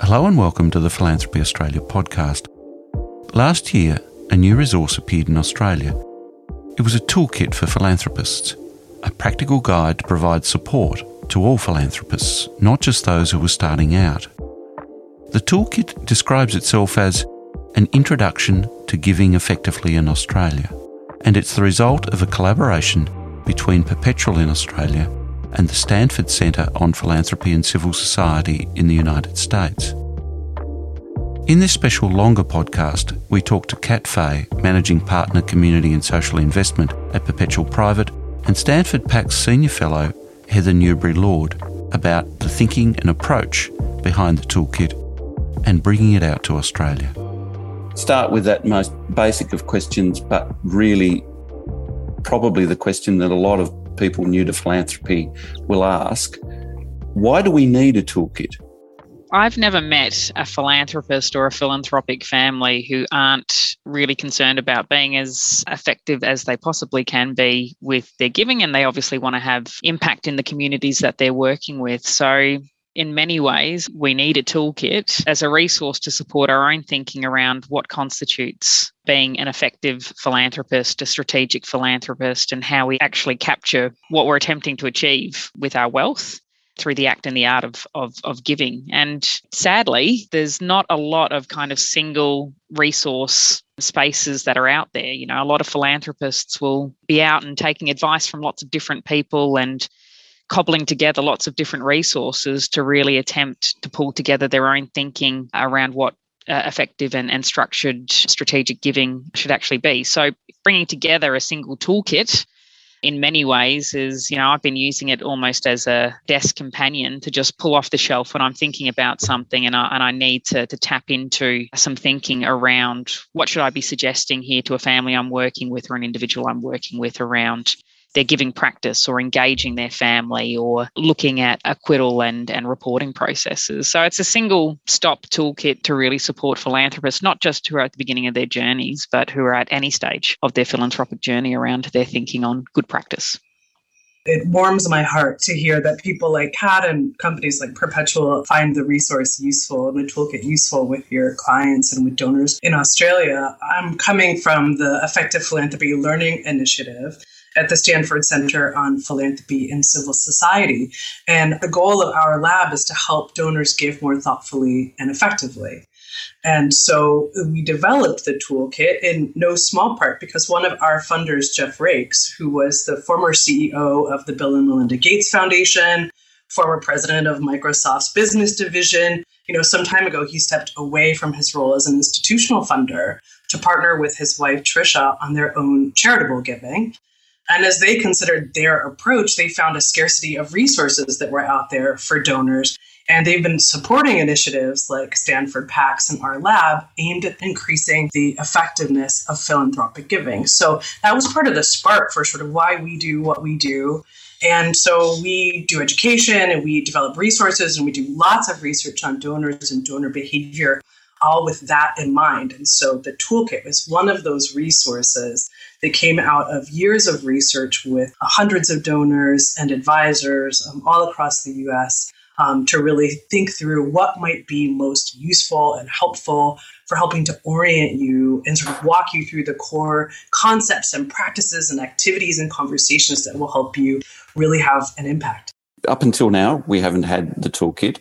Hello and welcome to the Philanthropy Australia podcast. Last year, a new resource appeared in Australia. It was a toolkit for philanthropists, a practical guide to provide support to all philanthropists, not just those who were starting out. The toolkit describes itself as an introduction to giving effectively in Australia, and it's the result of a collaboration between Perpetual in Australia and the Stanford Centre on Philanthropy and Civil Society in the United States. In this special longer podcast, we talk to Kat Fay, Managing Partner Community and Social Investment at Perpetual Private, and Stanford PACS Senior Fellow, Heather Newberry Lord, about the thinking and approach behind the toolkit and bringing it out to Australia. Start with that most basic of questions, but really probably the question that a lot of people new to philanthropy will ask why do we need a toolkit? I've never met a philanthropist or a philanthropic family who aren't really concerned about being as effective as they possibly can be with their giving. And they obviously want to have impact in the communities that they're working with. So in many ways, we need a toolkit as a resource to support our own thinking around what constitutes being an effective philanthropist, a strategic philanthropist, and how we actually capture what we're attempting to achieve with our wealth through the act and the art of, of, of giving. And sadly, there's not a lot of kind of single resource spaces that are out there. You know, a lot of philanthropists will be out and taking advice from lots of different people and cobbling together lots of different resources to really attempt to pull together their own thinking around what uh, effective and, and structured strategic giving should actually be. So, bringing together a single toolkit in many ways is, you know, I've been using it almost as a desk companion to just pull off the shelf when I'm thinking about something and I, and I need to, to tap into some thinking around what should I be suggesting here to a family I'm working with or an individual I'm working with around their giving practice or engaging their family or looking at acquittal and, and reporting processes. So it's a single stop toolkit to really support philanthropists, not just who are at the beginning of their journeys, but who are at any stage of their philanthropic journey around their thinking on good practice it warms my heart to hear that people like Kat and companies like Perpetual find the resource useful and the toolkit useful with your clients and with donors in Australia. I'm coming from the Effective Philanthropy Learning Initiative at the Stanford Center on Philanthropy and Civil Society. And the goal of our lab is to help donors give more thoughtfully and effectively. And so we developed the toolkit in no small part because one of our funders, Jeff Raikes, who was the former CEO of the Bill and Melinda Gates Foundation, former president of Microsoft's business division, you know, some time ago he stepped away from his role as an institutional funder to partner with his wife Tricia on their own charitable giving. And as they considered their approach, they found a scarcity of resources that were out there for donors. And they've been supporting initiatives like Stanford PACS and our lab aimed at increasing the effectiveness of philanthropic giving. So that was part of the spark for sort of why we do what we do. And so we do education and we develop resources and we do lots of research on donors and donor behavior, all with that in mind. And so the toolkit was one of those resources that came out of years of research with hundreds of donors and advisors um, all across the US um, to really think through what might be most useful and helpful for helping to orient you and sort of walk you through the core concepts and practices and activities and conversations that will help you really have an impact. Up until now, we haven't had the toolkit.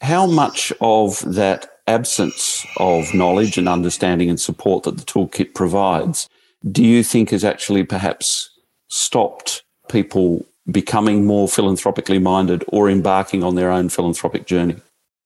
How much of that absence of knowledge and understanding and support that the toolkit provides do you think has actually perhaps stopped people becoming more philanthropically minded or embarking on their own philanthropic journey?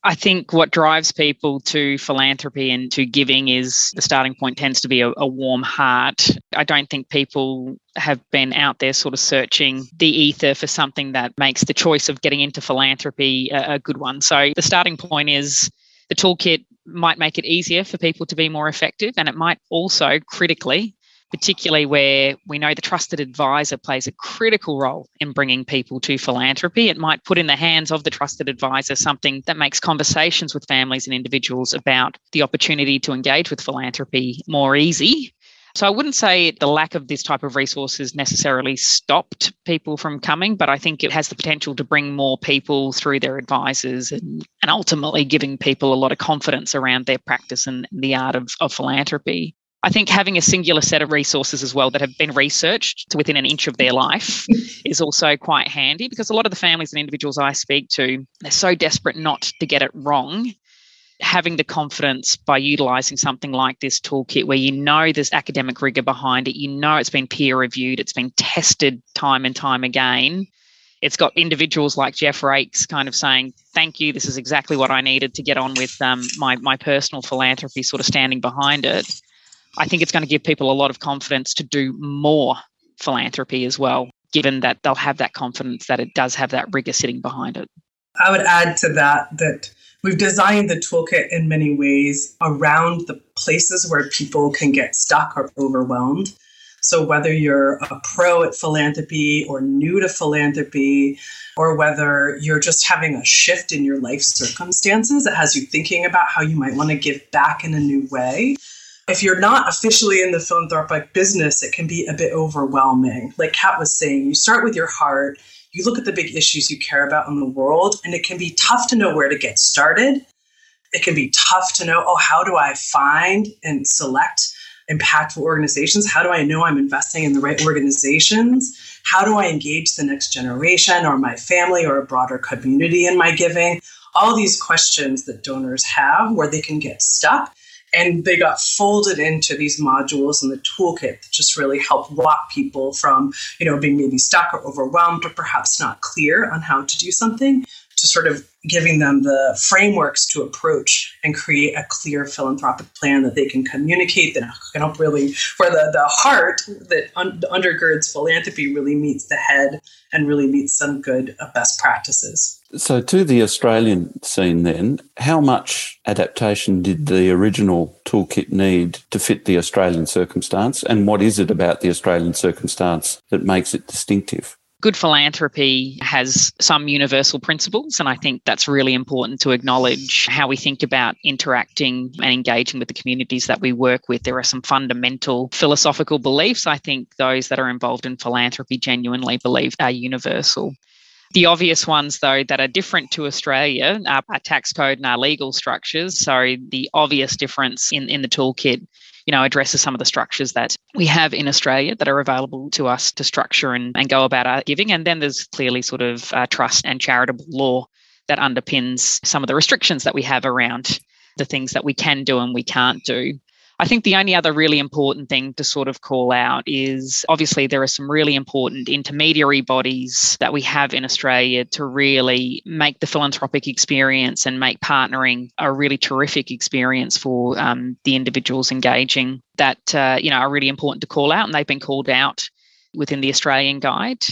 I think what drives people to philanthropy and to giving is the starting point tends to be a, a, warm heart. I don't think people have been out there sort of searching the ether for something that makes the choice of getting into philanthropy a, a good one. So the starting point is the toolkit might make it easier for people to be more effective and it might also critically particularly where we know the trusted advisor plays a critical role in bringing people to philanthropy. It might put in the hands of the trusted advisor something that makes conversations with families and individuals about the opportunity to engage with philanthropy more easy. So I wouldn't say the lack of this type of resources necessarily stopped people from coming, but I think it has the potential to bring more people through their advisors and, and ultimately giving people a lot of confidence around their practice and the art of, of philanthropy. I think having a singular set of resources as well that have been researched to within an inch of their life is also quite handy because a lot of the families and individuals I speak to, they're so desperate not to get it wrong having the confidence by utilizing something like this toolkit where you know there's academic rigor behind it, you know it's been peer reviewed, it's been tested time and time again. It's got individuals like Jeff Raikes kind of saying, Thank you, this is exactly what I needed to get on with um, my, my personal philanthropy, sort of standing behind it. I think it's going to give people a lot of confidence to do more philanthropy as well, given that they'll have that confidence that it does have that rigor sitting behind it. I would add to that that We've designed the toolkit in many ways around the places where people can get stuck or overwhelmed. So, whether you're a pro at philanthropy or new to philanthropy, or whether you're just having a shift in your life circumstances that has you thinking about how you might want to give back in a new way, if you're not officially in the philanthropic business, it can be a bit overwhelming. Like Kat was saying, you start with your heart, you look at the big issues you care about in the world, and it can be tough to know where to get started. It can be tough to know, oh, how do I find and select impactful organizations? How do I know I'm investing in the right organizations? How do I engage the next generation or my family or a broader community in my giving? All these questions that donors have where they can get stuck and they got folded into these modules in the toolkit that just really help walk people from you know being maybe stuck or overwhelmed or perhaps not clear on how to do something to sort of giving them the frameworks to approach and create a clear philanthropic plan that they can communicate that can help really where the, the heart that un- undergirds philanthropy really meets the head and really meets some good uh, best practices. So to the australian scene then how much adaptation did the original toolkit need to fit the australian circumstance? And what is it about the australian circumstance that makes it distinctive good philanthropy has some universal principles, and I think that's really important to acknowledge how we think about interacting and engaging with the communities that we work with. There are some fundamental philosophical beliefs I think those that are involved in philanthropy genuinely believe are universal. The obvious ones, though, that are different to Australia are our tax code and our legal structures. So, the obvious difference in, in the toolkit you know, addresses some of the structures that we have in Australia that are available to us to structure and, and go about our giving. And then there's clearly sort of uh, trust and charitable law that underpins some of the restrictions that we have around the things that we can do and we can't do. I think the only other really important thing to sort of call out is obviously there are some really important intermediary bodies that we have in Australia to really make the philanthropic experience and make partnering a really terrific experience for um, the individuals engaging that uh, you know are really important to call out and they've been called out within the Australian guide.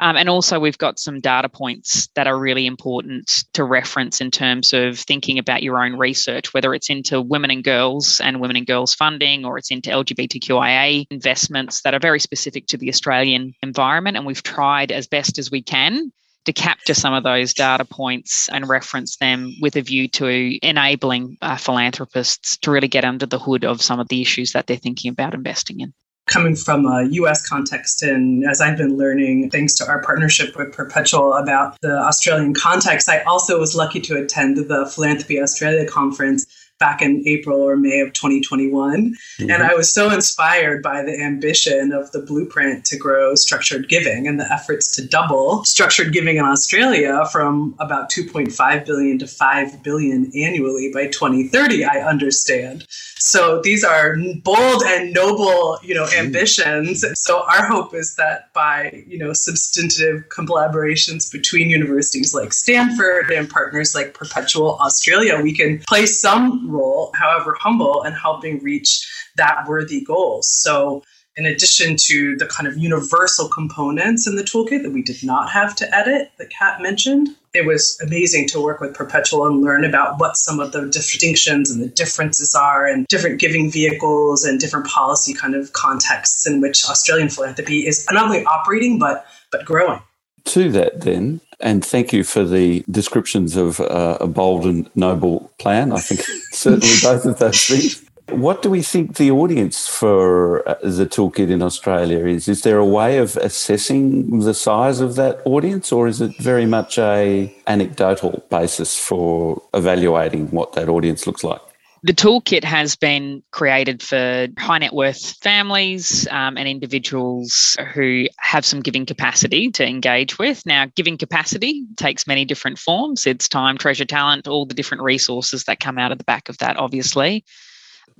Um, and also, we've got some data points that are really important to reference in terms of thinking about your own research, whether it's into women and girls and women and girls funding or it's into LGBTQIA investments that are very specific to the Australian environment. And we've tried as best as we can to capture some of those data points and reference them with a view to enabling uh, philanthropists to really get under the hood of some of the issues that they're thinking about investing in coming from a US context, and as I've been learning, thanks to our partnership with Perpetual about the Australian context, I also was lucky to attend the Philanthropy Australia conference back in April or May of 2021. Mm-hmm. And I was so inspired by the ambition of the blueprint to grow structured giving and the efforts to double structured giving in Australia from about 2.5 billion to 5 billion annually by 2030, I understand. So these are bold and noble, you know, mm-hmm. ambitions. So our hope is that by, you know, substantive collaborations between universities like Stanford and partners like Perpetual Australia, we can play some role, however humble, in helping reach that worthy goal. So, in addition to the kind of universal components in the toolkit that we did not have to edit that Kat mentioned, it was amazing to work with Perpetual and learn about what some of the distinctions and the differences are and different giving vehicles and different policy kind of contexts in which Australian philanthropy is not only operating but but growing. To that then, and thank you for the descriptions of uh, a bold and noble plan. I think certainly both of those things. What do we think the audience for uh, the toolkit in Australia is? Is there a way of assessing the size of that audience, or is it very much a anecdotal basis for evaluating what that audience looks like? The toolkit has been created for high net worth families um, and individuals who have some giving capacity to engage with. Now, giving capacity takes many different forms it's time, treasure, talent, all the different resources that come out of the back of that, obviously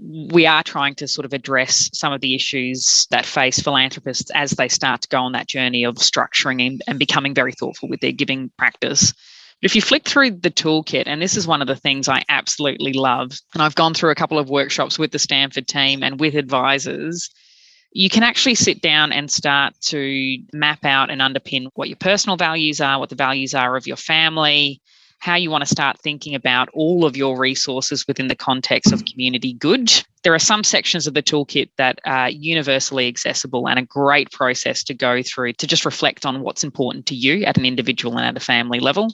we are trying to sort of address some of the issues that face philanthropists as they start to go on that journey of structuring and, and becoming very thoughtful with their giving practice. But if you flick through the toolkit, and this is one of the things I absolutely love, and I've gone through a couple of workshops with the Stanford team and with advisors, you can actually sit down and start to map out and underpin what your personal values are, what the values are of your family, how you want to start thinking about all of your resources within the context of community good. There are some sections of the toolkit that are universally accessible and a great process to go through to just reflect on what's important to you at an individual and at a family level.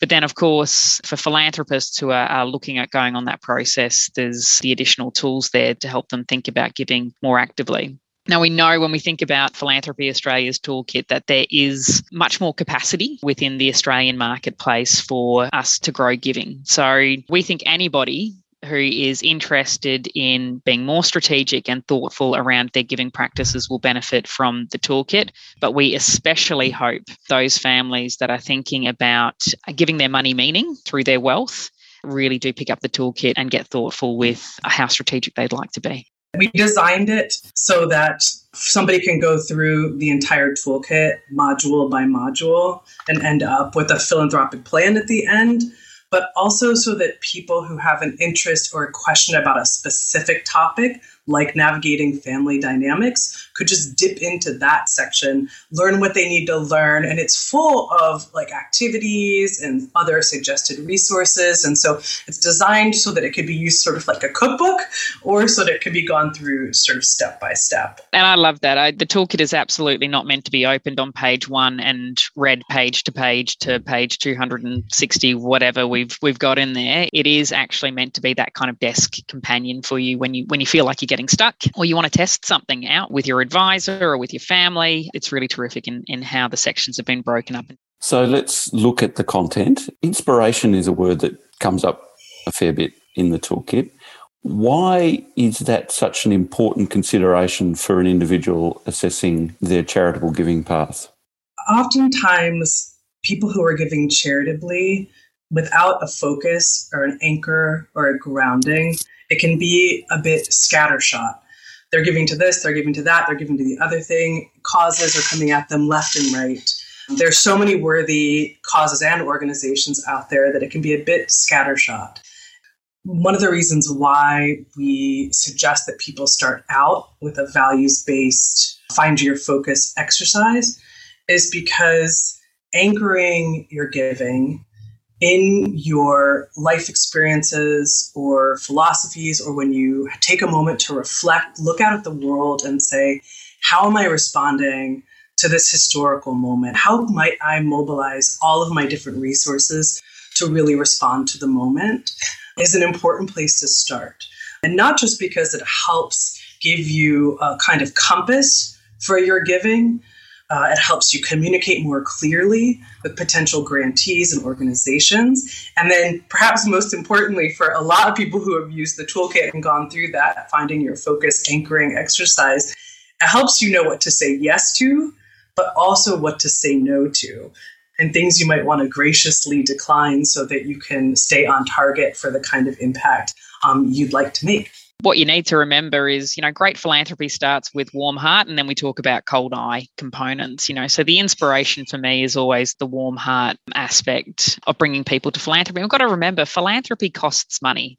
But then, of course, for philanthropists who are, are, looking at going on that process, there's the additional tools there to help them think about giving more actively. Now, we know when we think about Philanthropy Australia's toolkit that there is much more capacity within the Australian marketplace for us to grow giving. So we think anybody who is interested in being more strategic and thoughtful around their giving practices will benefit from the toolkit. But we especially hope those families that are thinking about giving their money meaning through their wealth really do pick up the toolkit and get thoughtful with how strategic they'd like to be. We designed it so that somebody can go through the entire toolkit module by module and end up with a philanthropic plan at the end but also so that people who have an interest or a question about a specific topic like navigating family dynamics could just dip into that section, learn what they need to learn. And it's full of like activities and other suggested resources. And so it's designed so that it could be used sort of like a cookbook or so that it could be gone through sort of step by step. And I love that. I, the toolkit is absolutely not meant to be opened on page one and read page to page to page 260, whatever we've we've got in there. It is actually meant to be that kind of desk companion for you when you when you feel like you're getting stuck or you want to test something out with your advisor or with your family. It's really terrific in, in how the sections have been broken up. So let's look at the content. Inspiration is a word that comes up a fair bit in the toolkit. Why is that such an important consideration for an individual assessing their charitable giving path? Oftentimes, people who are giving charitably without a focus or an anchor or a grounding it can be a bit scattershot. They're giving to this, they're giving to that, they're giving to the other thing. Causes are coming at them left and right. There's so many worthy causes and organizations out there that it can be a bit scattershot. One of the reasons why we suggest that people start out with a values based find your focus exercise is because anchoring your giving in your life experiences or philosophies, or when you take a moment to reflect, look out at the world and say, how am I responding to this historical moment? How might I mobilize all of my different resources to really respond to the moment? Is an important place to start. And not just because it helps give you a kind of compass for your giving, uh, it helps you communicate more clearly with potential grantees and organizations. And then, perhaps most importantly, for a lot of people who have used the toolkit and gone through that finding your focus anchoring exercise, it helps you know what to say yes to, but also what to say no to. And things you might want to graciously decline so that you can stay on target for the kind of impact um, you'd like to make what you need to remember is, you know, great philanthropy starts with warm heart and then we talk about cold eye components, you know. So the inspiration for me is always the warm heart aspect of bringing people to philanthropy. We've got to remember philanthropy costs money,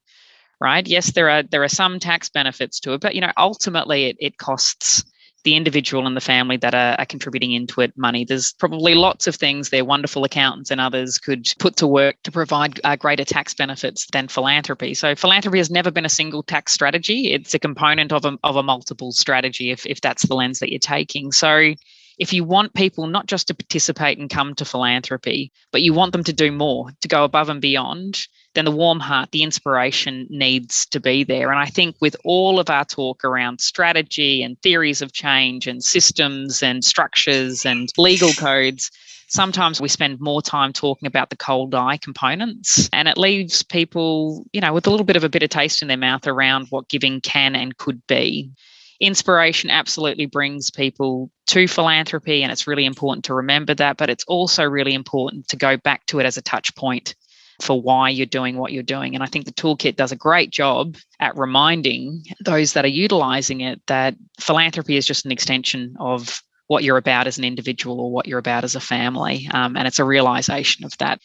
right? Yes, there are there are some tax benefits to it, but you know, ultimately it, it costs the individual and the family that are, are, contributing into it money. There's probably lots of things their wonderful accountants and others could put to work to provide uh, greater tax benefits than philanthropy. So philanthropy has never been a single tax strategy. It's a component of a, of a multiple strategy if, if that's the lens that you're taking. So if you want people not just to participate and come to philanthropy, but you want them to do more, to go above and beyond, then the warm heart, the inspiration needs to be there. And I think with all of our talk around strategy and theories of change and systems and structures and legal codes, sometimes we spend more time talking about the cold eye components and it leaves people, you know, with a little bit of a bitter taste in their mouth around what giving can and could be. Inspiration absolutely brings people to philanthropy, and it's really important to remember that. But it's also really important to go back to it as a touch point for why you're doing what you're doing. And I think the toolkit does a great job at reminding those that are utilizing it that philanthropy is just an extension of what you're about as an individual or what you're about as a family. Um, and it's a realization of that.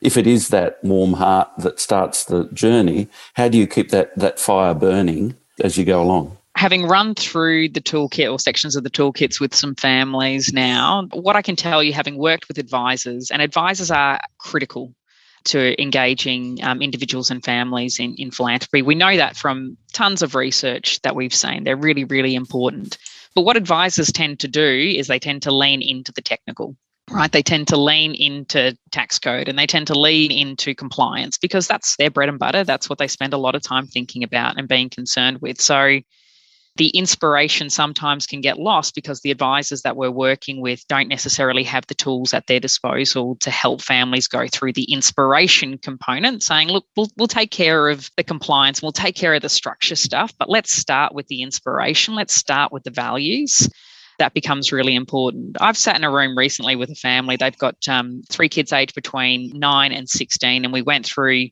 If it is that warm heart that starts the journey, how do you keep that, that fire burning as you go along? having run through the toolkit or sections of the toolkits with some families now, what I can tell you, having worked with advisors, and advisors are critical to engaging um, individuals and families in, in philanthropy. We know that from tons of research that we've seen. They're really, really important. But what advisors tend to do is they tend to lean into the technical right? They tend to lean into tax code and they tend to lean into compliance because that's their bread and butter. That's what they spend a lot of time thinking about and being concerned with. So the inspiration sometimes can get lost because the advisors that we're working with don't necessarily have the tools at their disposal to help families go through the inspiration component, saying, look, we'll, we'll take care of the compliance, we'll take care of the structure stuff, but let's start with the inspiration, let's start with the values that becomes really important. I've sat in a room recently with a family. They've got um, three kids aged between nine and 16, and we went through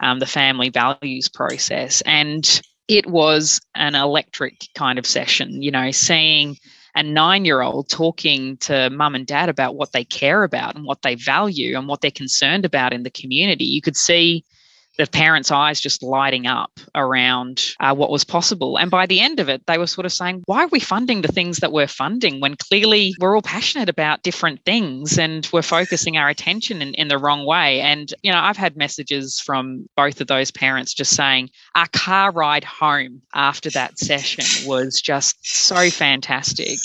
um, the family values process. And it was an electric kind of session, you know, seeing a nine year old talking to mum and dad about what they care about and what they value and what they're concerned about in the community. You could see the parents' eyes just lighting up around uh, what was possible. And by the end of it, they were sort of saying, why are we funding the things that we're funding when clearly we're all passionate about different things and we're focusing our attention in, in the wrong way? And, you know, I've had messages from both of those parents just saying, our car ride home after that session was just so fantastic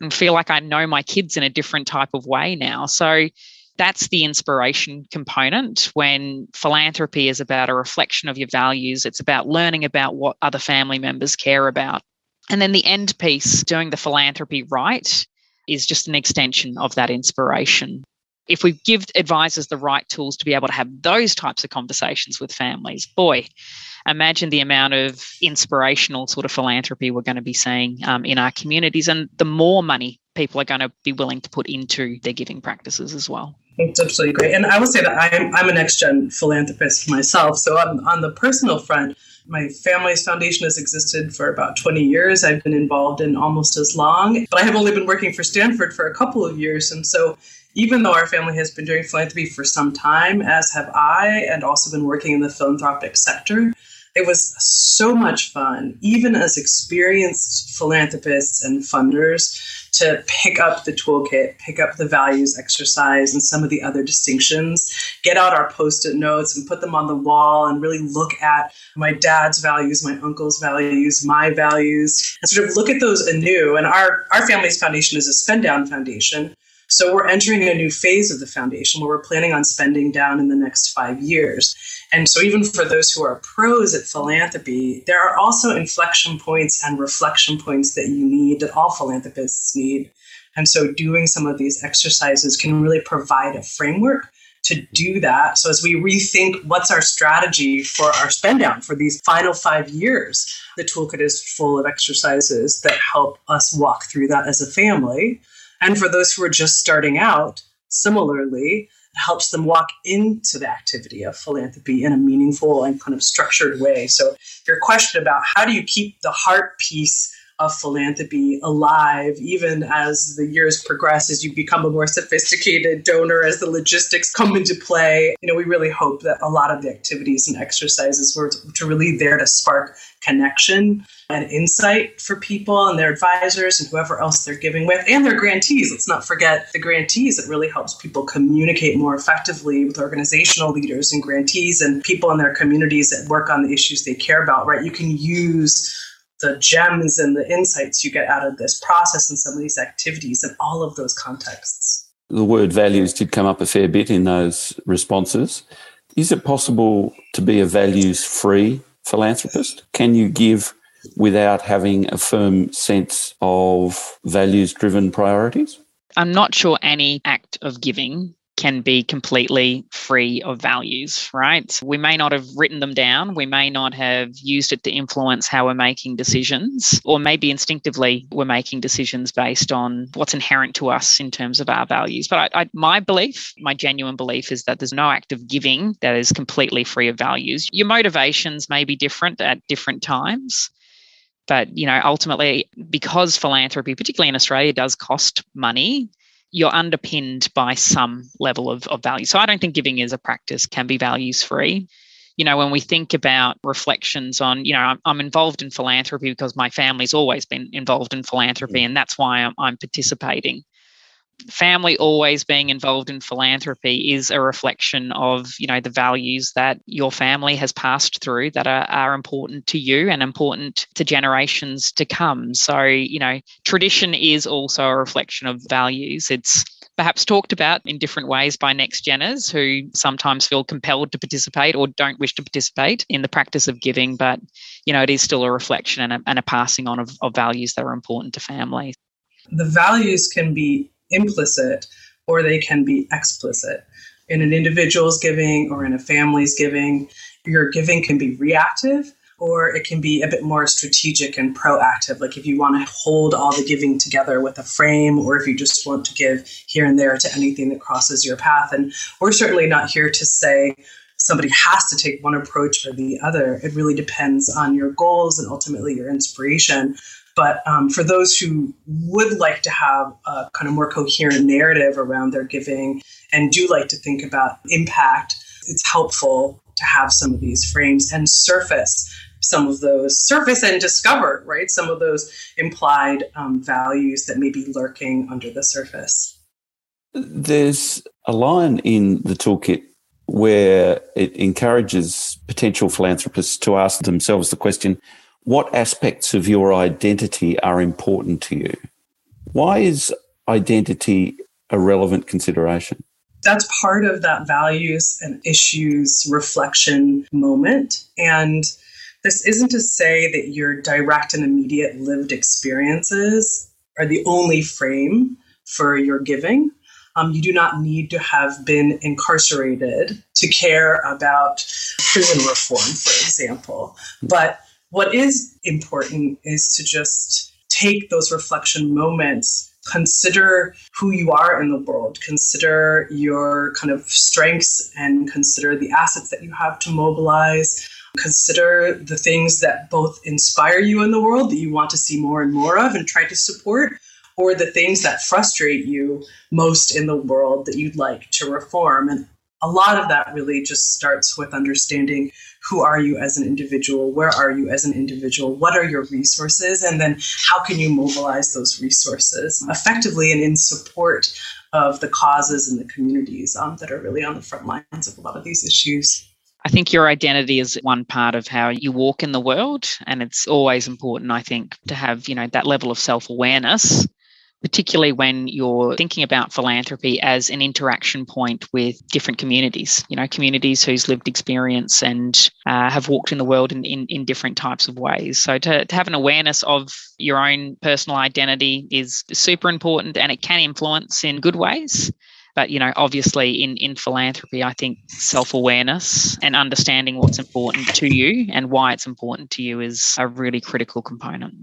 and feel like I know my kids in a different type of way now. So, that's the inspiration component when philanthropy is about a reflection of your values. It's about learning about what other family members care about. And then the end piece, doing the philanthropy right, is just an extension of that inspiration. If we give advisors the right tools to be able to have those types of conversations with families, boy, imagine the amount of inspirational sort of philanthropy we're going to be seeing um, in our communities and the more money people are going to be willing to put into their giving practices as well. It's absolutely great. And I will say that I'm, I'm a next gen philanthropist myself. So on, on the personal front, my family's foundation has existed for about 20 years. I've been involved in almost as long, but I have only been working for Stanford for a couple of years. And so even though our family has been doing philanthropy for some time, as have I, and also been working in the philanthropic sector, it was so much fun, even as experienced philanthropists and funders, to pick up the toolkit, pick up the values exercise and some of the other distinctions, get out our post it notes and put them on the wall and really look at my dad's values, my uncle's values, my values, and sort of look at those anew. And our, our family's foundation is a spend down foundation. So we're entering a new phase of the foundation where we're planning on spending down in the next five years. And so, even for those who are pros at philanthropy, there are also inflection points and reflection points that you need, that all philanthropists need. And so, doing some of these exercises can really provide a framework to do that. So, as we rethink what's our strategy for our spend down for these final five years, the toolkit is full of exercises that help us walk through that as a family. And for those who are just starting out, similarly, helps them walk into the activity of philanthropy in a meaningful and kind of structured way. So, your question about how do you keep the heart piece of philanthropy alive, even as the years progress, as you become a more sophisticated donor, as the logistics come into play. You know, we really hope that a lot of the activities and exercises were to really there to spark connection and insight for people and their advisors and whoever else they're giving with and their grantees. Let's not forget the grantees. It really helps people communicate more effectively with organizational leaders and grantees and people in their communities that work on the issues they care about, right? You can use the gems and the insights you get out of this process and some of these activities in all of those contexts. The word values did come up a fair bit in those responses. Is it possible to be a values free philanthropist? Can you give without having a firm sense of values driven priorities? I'm not sure any act of giving can be completely free of values, right? We may not have written them down. We may not have used it to influence how we're making decisions, or maybe instinctively we're making decisions based on what's inherent to us in terms of our values. But I, I, my belief, my genuine belief, is that there's no act of giving that is completely free of values. Your motivations may be different at different times but you know ultimately because philanthropy particularly in australia does cost money you're underpinned by some level of, of value. So I don't think giving as a practice can be values free. You know, when we think about reflections on, you know, I'm, I'm, involved in philanthropy because my family's always been involved in philanthropy, mm. and that's why I'm, I'm participating family always being involved in philanthropy is a reflection of you know the values that your family has passed through that are, are important to you and important to generations to come. So you know tradition is also a reflection of values. It's perhaps talked about in different ways by next geners who sometimes feel compelled to participate or don't wish to participate in the practice of giving but you know it is still a reflection and a, and a passing on of, of values that are important to families. The values can be implicit or they can be explicit. In an individual's giving or in a family's giving, your giving can be reactive or it can be a bit more strategic and proactive. Like if you want to hold all the giving together with a frame, or if you just want to give here and there to anything that crosses your path. And we're certainly not here to say somebody has to take one approach or the other. It really depends on your goals and ultimately your inspiration. But um, for those who would like to have a kind of more coherent narrative around their giving and do like to think about impact, it's helpful to have some of these frames and surface some of those surface and discover right some of those implied um, values that may be lurking under the surface. There's a line in the toolkit where it encourages potential philanthropists to ask themselves the question what aspects of your identity are important to you? Why is identity a relevant consideration? That's part of that values and issues reflection moment. And this isn't to say that your direct and immediate lived experiences are the only frame for your giving. Um, you do not need to have been incarcerated to care about prison reform, for example. But what is important is to just take those reflection moments consider who you are in the world consider your kind of strengths and consider the assets that you have to mobilize consider the things that both inspire you in the world that you want to see more and more of and try to support or the things that frustrate you most in the world that you'd like to reform. And a lot of that really just starts with understanding who are you as an individual where are you as an individual what are your resources and then how can you mobilize those resources effectively and in support of the causes and the communities um, that are really on the front lines of a lot of these issues I think your identity is one part of how you walk in the world. And it's always important, I think, to have, you know, that level of self awareness particularly when you're thinking about philanthropy as an interaction point with different communities, you know, communities whose lived experience and uh, have walked in the world in, in, in, different types of ways. So to, to have an awareness of your own personal identity is super important and it can influence in good ways but you know obviously in in philanthropy i think self-awareness and understanding what's important to you and why it's important to you is a really critical component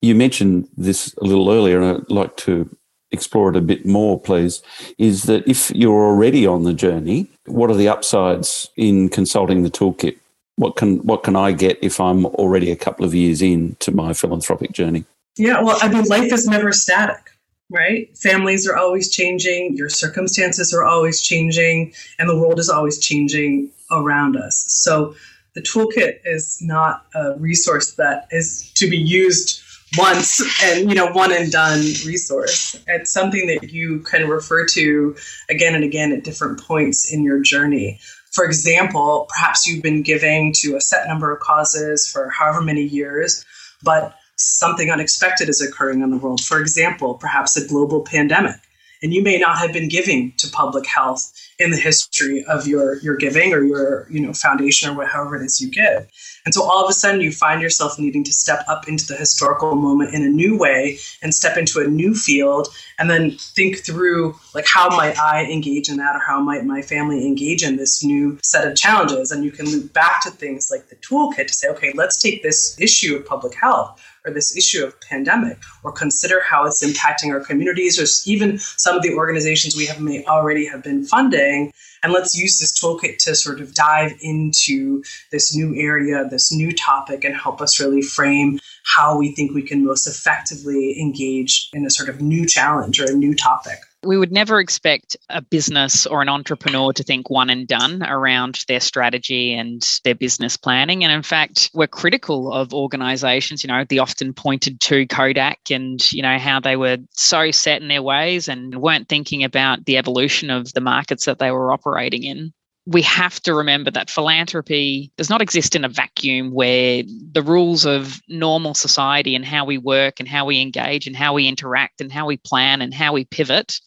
you mentioned this a little earlier, and I'd like to explore it a bit more, please. Is that if you're already on the journey, what are the upsides in consulting the toolkit? What can what can I get if I'm already a couple of years into my philanthropic journey? Yeah, well, I mean, life is never static, right? Families are always changing, your circumstances are always changing, and the world is always changing around us. So the toolkit is not a resource that is to be used once and you know one and done resource. It's something that you can refer to again and again at different points in your journey. For example perhaps you've been giving to a set number of causes for however many years but something unexpected is occurring in the world. For example perhaps a global pandemic and you may not have been giving to public health in the history of your your giving or your you know foundation or whatever it is you give and so all of a sudden you find yourself needing to step up into the historical moment in a new way and step into a new field and then think through like how might i engage in that or how might my family engage in this new set of challenges? And you can loop back to things like the toolkit to say okay let's take this issue of public health or this issue of pandemic or consider how it's impacting our communities or even some of the organizations we have may already have been funding and let's use this toolkit to sort of dive into this new area this new topic and help us really frame how we think we can most effectively engage in a sort of new challenge or a new topic we would never expect a business or an entrepreneur to think one and done around their strategy and their business planning. And in fact, we're critical of organizations, you know, the often pointed to Kodak and, you know, how they were so set in their ways and weren't thinking about the evolution of the markets that they were operating in we have to remember that philanthropy does not exist in a vacuum where the rules of normal society and how we work and how we engage and how we interact and how we plan and how we pivot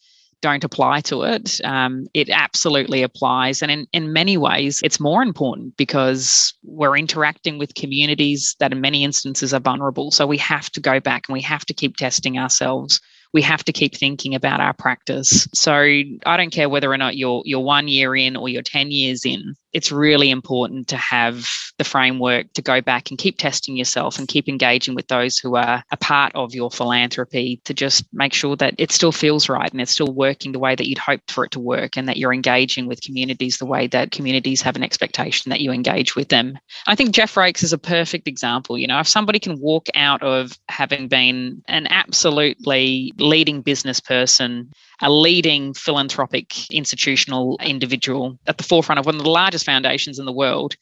don't apply to it. Um, it absolutely applies. And in, in many ways, it's more important because we're interacting with communities that in many instances are vulnerable. So we have to go back and we have to keep testing ourselves we have to keep thinking about our practice. So I don't care whether or not you're you're one year in or you're 10 years in. It's really important to have the framework to go back and keep testing yourself and keep engaging with those who are a part of your philanthropy to just make sure that it still feels right and it's still working the way that you'd hoped for it to work and that you're engaging with communities the way that communities have an expectation that you engage with them. I think Jeff Raikes is a perfect example. You know, if somebody can walk out of having been an absolutely leading business person, a leading philanthropic institutional individual at the forefront of one of the largest foundations in the world.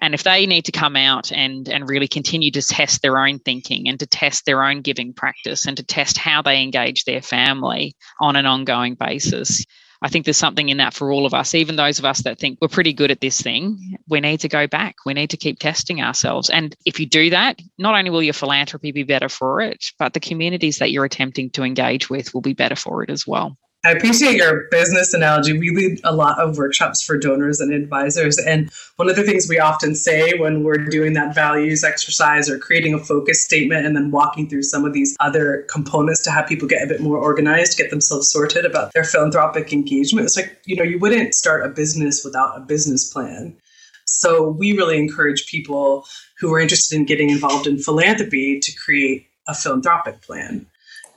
And if they need to come out and, and really continue to test their own thinking and to test their own giving practice and to test how they engage their family on an ongoing basis, I think there's something in that for all of us, even those of us that think we're pretty good at this thing. We need to go back. We need to keep testing ourselves. And if you do that, not only will your philanthropy be better for it, but the communities that you're attempting to engage with will be better for it as well. I appreciate your business analogy. We lead a lot of workshops for donors and advisors. And one of the things we often say when we're doing that values exercise or creating a focus statement and then walking through some of these other components to have people get a bit more organized, get themselves sorted about their philanthropic engagement, it's like, you know, you wouldn't start a business without a business plan. So we really encourage people who are interested in getting involved in philanthropy to create a philanthropic plan.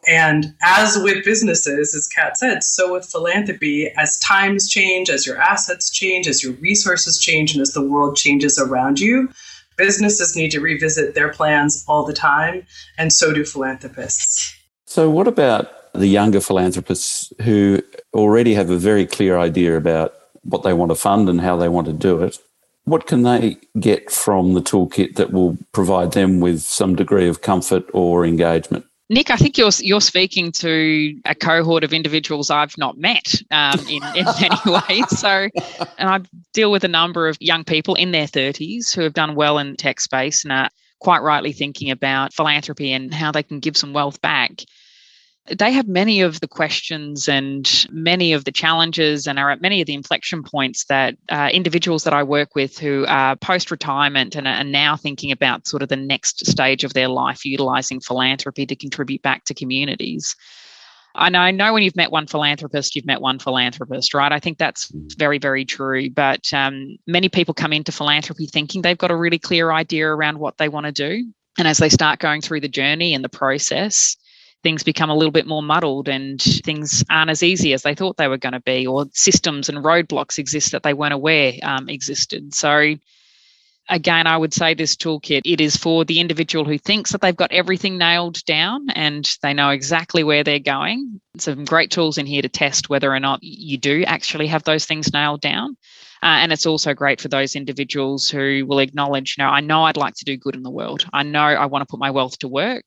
And as with businesses, as Kat said, so with philanthropy, as times change, as your assets change, as your resources change, and as the world changes around you, businesses need to revisit their plans all the time, and so do philanthropists. So, what about the younger philanthropists who already have a very clear idea about what they want to fund and how they want to do it? What can they get from the toolkit that will provide them with some degree of comfort or engagement? Nick, I think you're you're speaking to a cohort of individuals I've not met um, in, in many ways. So, and I deal with a number of young people in their 30s who have done well in tech space and are quite rightly thinking about philanthropy and how they can give some wealth back they have many of the questions and many of the challenges and are at many of the inflection points that uh, individuals that I work with who are post retirement and are now thinking about sort of the next stage of their life, utilizing philanthropy to contribute back to communities. And I know when you've met one philanthropist, you've met one philanthropist, right? I think that's very, very true. But um, many people come into philanthropy thinking they've got a really clear idea around what they want to do. And as they start going through the journey and the process, things become a little bit more muddled and things aren't as easy as they thought they were going to be, or systems and roadblocks exist that they weren't aware um, existed. So, again, I would say this toolkit, it is for the individual who thinks that they've got everything nailed down and they know exactly where they're going. Some great tools in here to test whether or not you do actually have those things nailed down. Uh, and it's also great for those individuals who will acknowledge, you know, I know I'd like to do good in the world. I know I want to put my wealth to work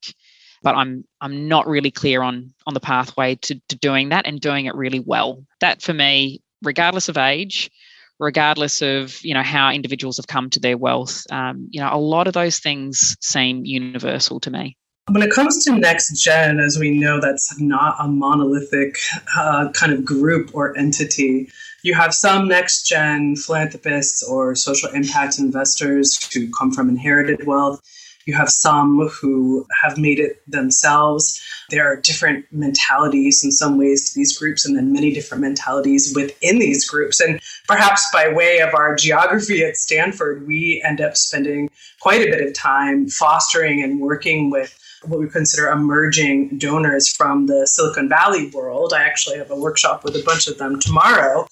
but I'm I'm not really clear on on the pathway to, to doing that and doing it really well. That for me, regardless of age, regardless of you know how individuals have come to their wealth, um, you know, a lot of those things seem universal to me. When it comes to next gen, as we know, that's not a monolithic uh, kind of group or entity. You have some next gen philanthropists or social impact investors who come from inherited wealth. You have some who have made it themselves. There are different mentalities in some ways to these groups, and then many different mentalities within these groups. And perhaps by way of our geography at Stanford, we end up spending quite a bit of time fostering and working with what we consider emerging donors from the Silicon Valley world. I actually have a workshop with a bunch of them tomorrow.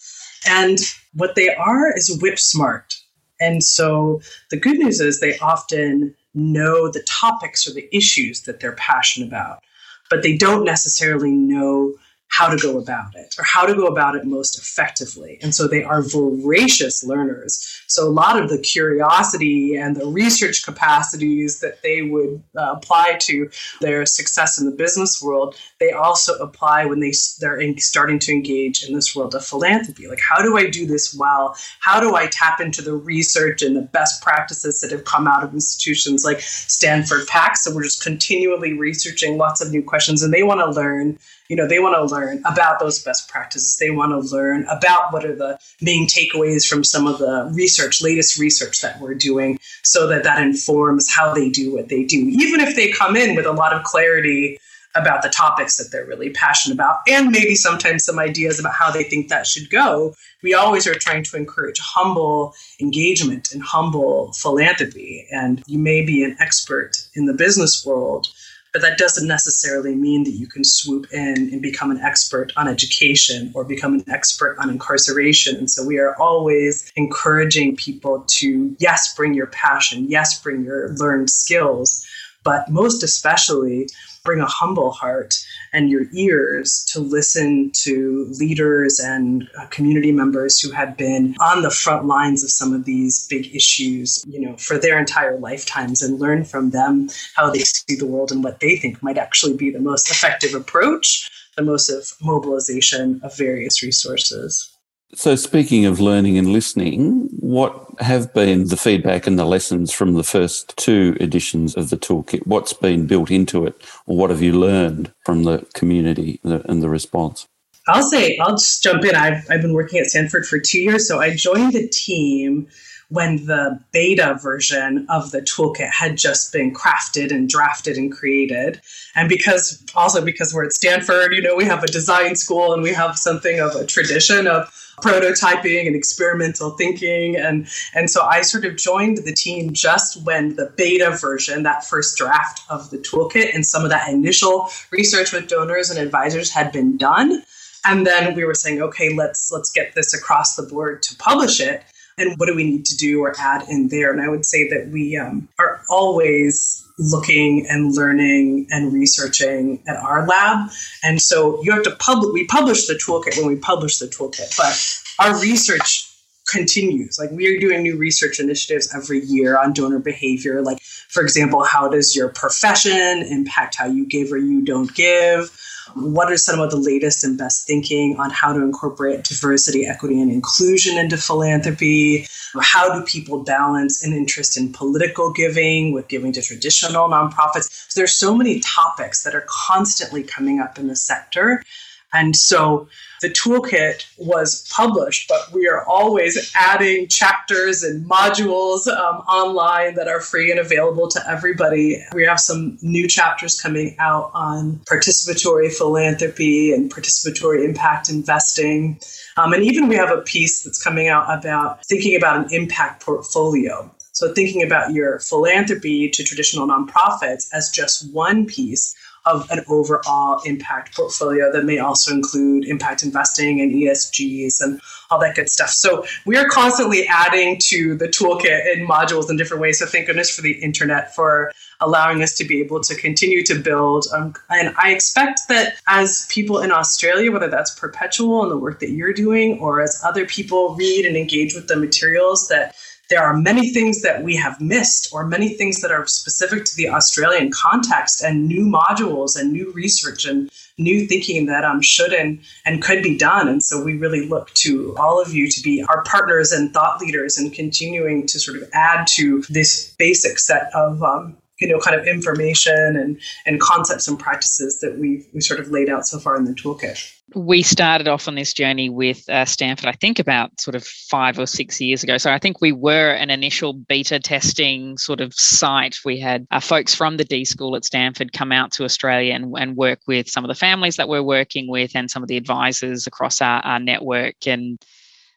And what they are is whip smart. And so the good news is they often know the topics or the issues that they're passionate about, but they don't necessarily know how to go about it or how to go about it most effectively. And so they are voracious learners. So a lot of the curiosity and the research capacities that they would uh, apply to their success in the business world, they also apply when they they're in, starting to engage in this world of philanthropy. Like how do I do this well? How do I tap into the research and the best practices that have come out of institutions like Stanford PACS? So we're just continually researching lots of new questions and they want to learn you know they want to learn about those best practices. They want to learn about what are the main takeaways from some of the research latest research that we're doing so that that informs how they do what they do. Even if they come in with a lot of clarity about the topics that they're really passionate about and maybe sometimes some ideas about how they think that should go we always are trying to encourage humble engagement and humble philanthropy. And you may be an expert in the business world but that doesn't necessarily mean that you can swoop in and become an expert on education or become an expert on incarceration. And so we are always encouraging people to, yes, bring your passion, yes, bring your learned skills, but most especially, bring a humble heart and your ears to listen to leaders and uh, community members who have been on the front lines of some of these big issues, you know, for their entire lifetimes and learn from them how they see the world and what they think might actually be the most effective approach, the most of mobilization of various resources. So, speaking of learning and listening, what have been the feedback and the lessons from the first two editions of the toolkit? What's been built into it, or what have you learned from the community and the response? I'll say, I'll just jump in. I've, I've been working at Stanford for two years. So, I joined the team when the beta version of the toolkit had just been crafted and drafted and created. And because also because we're at Stanford, you know, we have a design school and we have something of a tradition of prototyping and experimental thinking. And and so I sort of joined the team just when the beta version that first draft of the toolkit and some of that initial research with donors and advisors had been done. And then we were saying okay let's let's get this across the board to publish it and what do we need to do or add in there and I would say that we um, are always looking and learning and researching at our lab. And so you have to publish, we publish the toolkit when we publish the toolkit, but our research continues. Like we are doing new research initiatives every year on donor behavior. Like, for example, how does your profession impact how you give or you don't give? What are some of the latest and best thinking on how to incorporate diversity, equity, and inclusion into philanthropy? How do people balance an interest in political giving with giving to traditional nonprofits? So there's so many topics that are constantly coming up in the sector. And so the toolkit was published, but we are always adding chapters and modules um, online that are free and available to everybody. We have some new chapters coming out on participatory philanthropy and participatory impact investing. Um, and even we have a piece that's coming out about thinking about an impact portfolio. So, thinking about your philanthropy to traditional nonprofits as just one piece of an overall impact portfolio that may also include impact investing and ESGs and all that good stuff. So we are constantly adding to the toolkit in modules in different ways. So thank goodness for the internet for allowing us to be able to continue to build. Um, and I expect that as people in Australia, whether that's perpetual in the work that you're doing, or as other people read and engage with the materials, that there are many things that we have missed, or many things that are specific to the Australian context, and new modules and new research and new thinking that um, should and, and could be done. And so we really look to all of you to be our partners and thought leaders and continuing to sort of add to this basic set of um, you know, kind of information and, and concepts and practices that we've, we sort of laid out so far in the toolkit? We started off on this journey with uh, Stanford, I think about sort of five or six years ago. So I think we were an initial beta testing sort of site. We had uh, folks from the D School at Stanford come out to Australia and, and work with some of the families that we're working with and some of the advisors across our, our network. And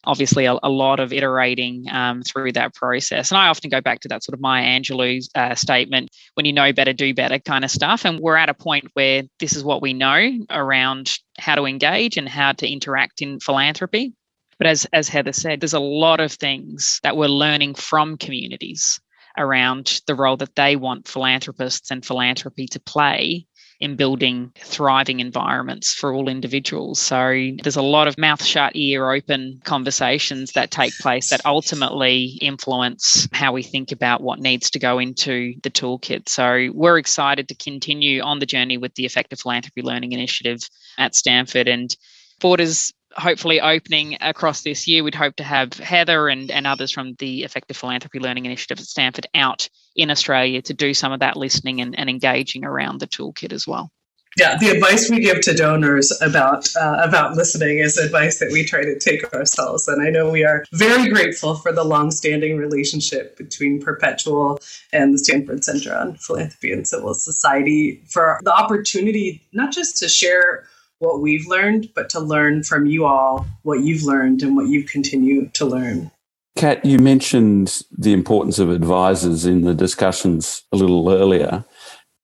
obviously a, a lot of iterating um, through that process. And I often go back to that sort of Maya Angelou uh, statement when you know better, do better kind of stuff. And we're at a point where this is what we know around how to engage and how to interact in philanthropy. But as, as Heather said, there's a lot of things that we're learning from communities around the role that they want philanthropists and philanthropy to play in building thriving environments for all individuals. So there's a lot of mouth shut, ear open conversations that take place that ultimately influence how we think about what needs to go into the toolkit. So we're excited to continue on the journey with the Effective Philanthropy Learning Initiative at Stanford. And borders hopefully opening across this year. We'd hope to have Heather and, and others from the Effective Philanthropy Learning Initiative at Stanford out in Australia to do some of that listening and, and engaging around the toolkit as well. Yeah, the advice we give to donors about uh, about listening is advice that we try to take ourselves, and I know we are very grateful for the long-standing relationship between Perpetual and the Stanford Center on Philanthropy and Civil Society for the opportunity not just to share what we've learned, but to learn from you all what you've learned and what you continue to learn. Kat, you mentioned the importance of advisors in the discussions a little earlier.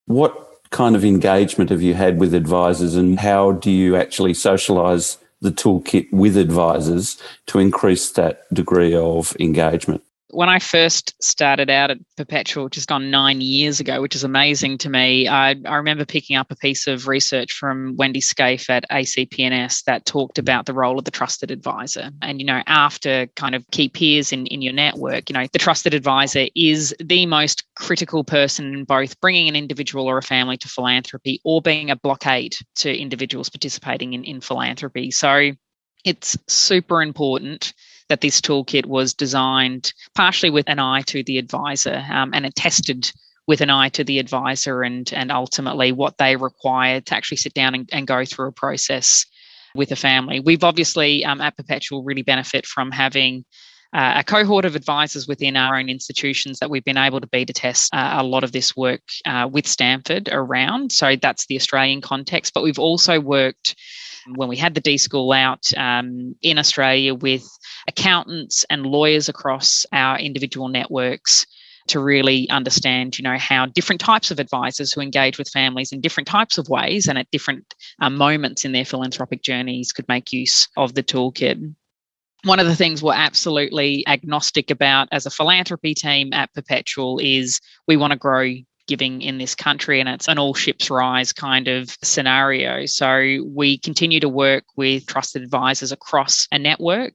What kind of engagement have you had with advisors and how do you actually socialise the toolkit with advisors to increase that degree of engagement? When I first started out at Perpetual which just on nine years ago, which is amazing to me, I, I remember picking up a piece of research from Wendy Scaife at ACPNS that talked about the role of the trusted advisor. And, you know, after kind of key peers in, in your network, you know, the trusted advisor is the most critical person in both bringing an individual or a family to philanthropy or being a blockade to individuals participating in, in philanthropy. So it's super important that this toolkit was designed partially with an eye to the advisor um, and it tested with an eye to the advisor and and ultimately what they require to actually sit down and, and go through a process with a family. We've obviously um, at Perpetual really benefit from having uh, a cohort of advisors within our own institutions that we've been able to beta test uh, a lot of this work uh, with Stanford around. So that's the Australian context, but we've also worked when we had the D School out um, in Australia with accountants and lawyers across our individual networks to really understand you know how different types of advisors who engage with families in different types of ways and at different uh, moments in their philanthropic journeys could make use of the toolkit. One of the things we're absolutely agnostic about as a philanthropy team at perpetual is we want to grow giving in this country and it's an all ships rise kind of scenario. So we continue to work with trusted advisors across a network.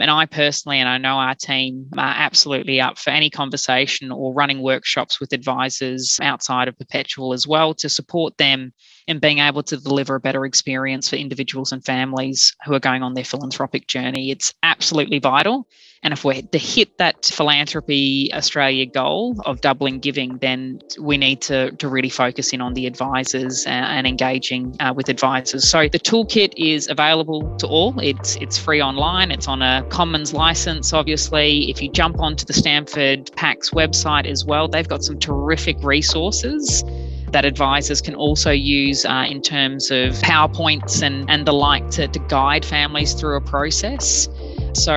And I personally, and I know our team, are absolutely up for any conversation or running workshops with advisors outside of Perpetual as well to support them in being able to deliver a better experience for individuals and families who are going on their philanthropic journey. It's absolutely vital. And if we're to hit that philanthropy Australia goal of doubling giving, then we need to, to really focus in on the advisors and, and engaging uh, with advisors. So the toolkit is available to all. It's it's free online. It's on a Commons license, obviously. If you jump onto the Stanford PACS website as well, they've got some terrific resources that advisors can also use uh, in terms of PowerPoints and, and the like to, to guide families through a process. So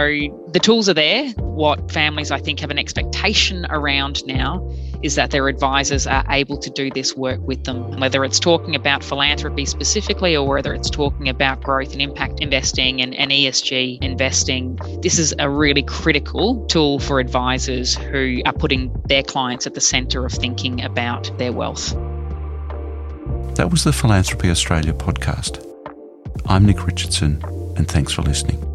the tools are there. What families, I think, have an expectation around now is that their advisors are able to do this work with them, whether it's talking about philanthropy specifically or whether it's talking about growth and impact investing and, and ESG investing. This is a really critical tool for advisors who are putting their clients at the centre of thinking about their wealth. That was the Philanthropy Australia podcast. I'm Nick Richardson, and thanks for listening.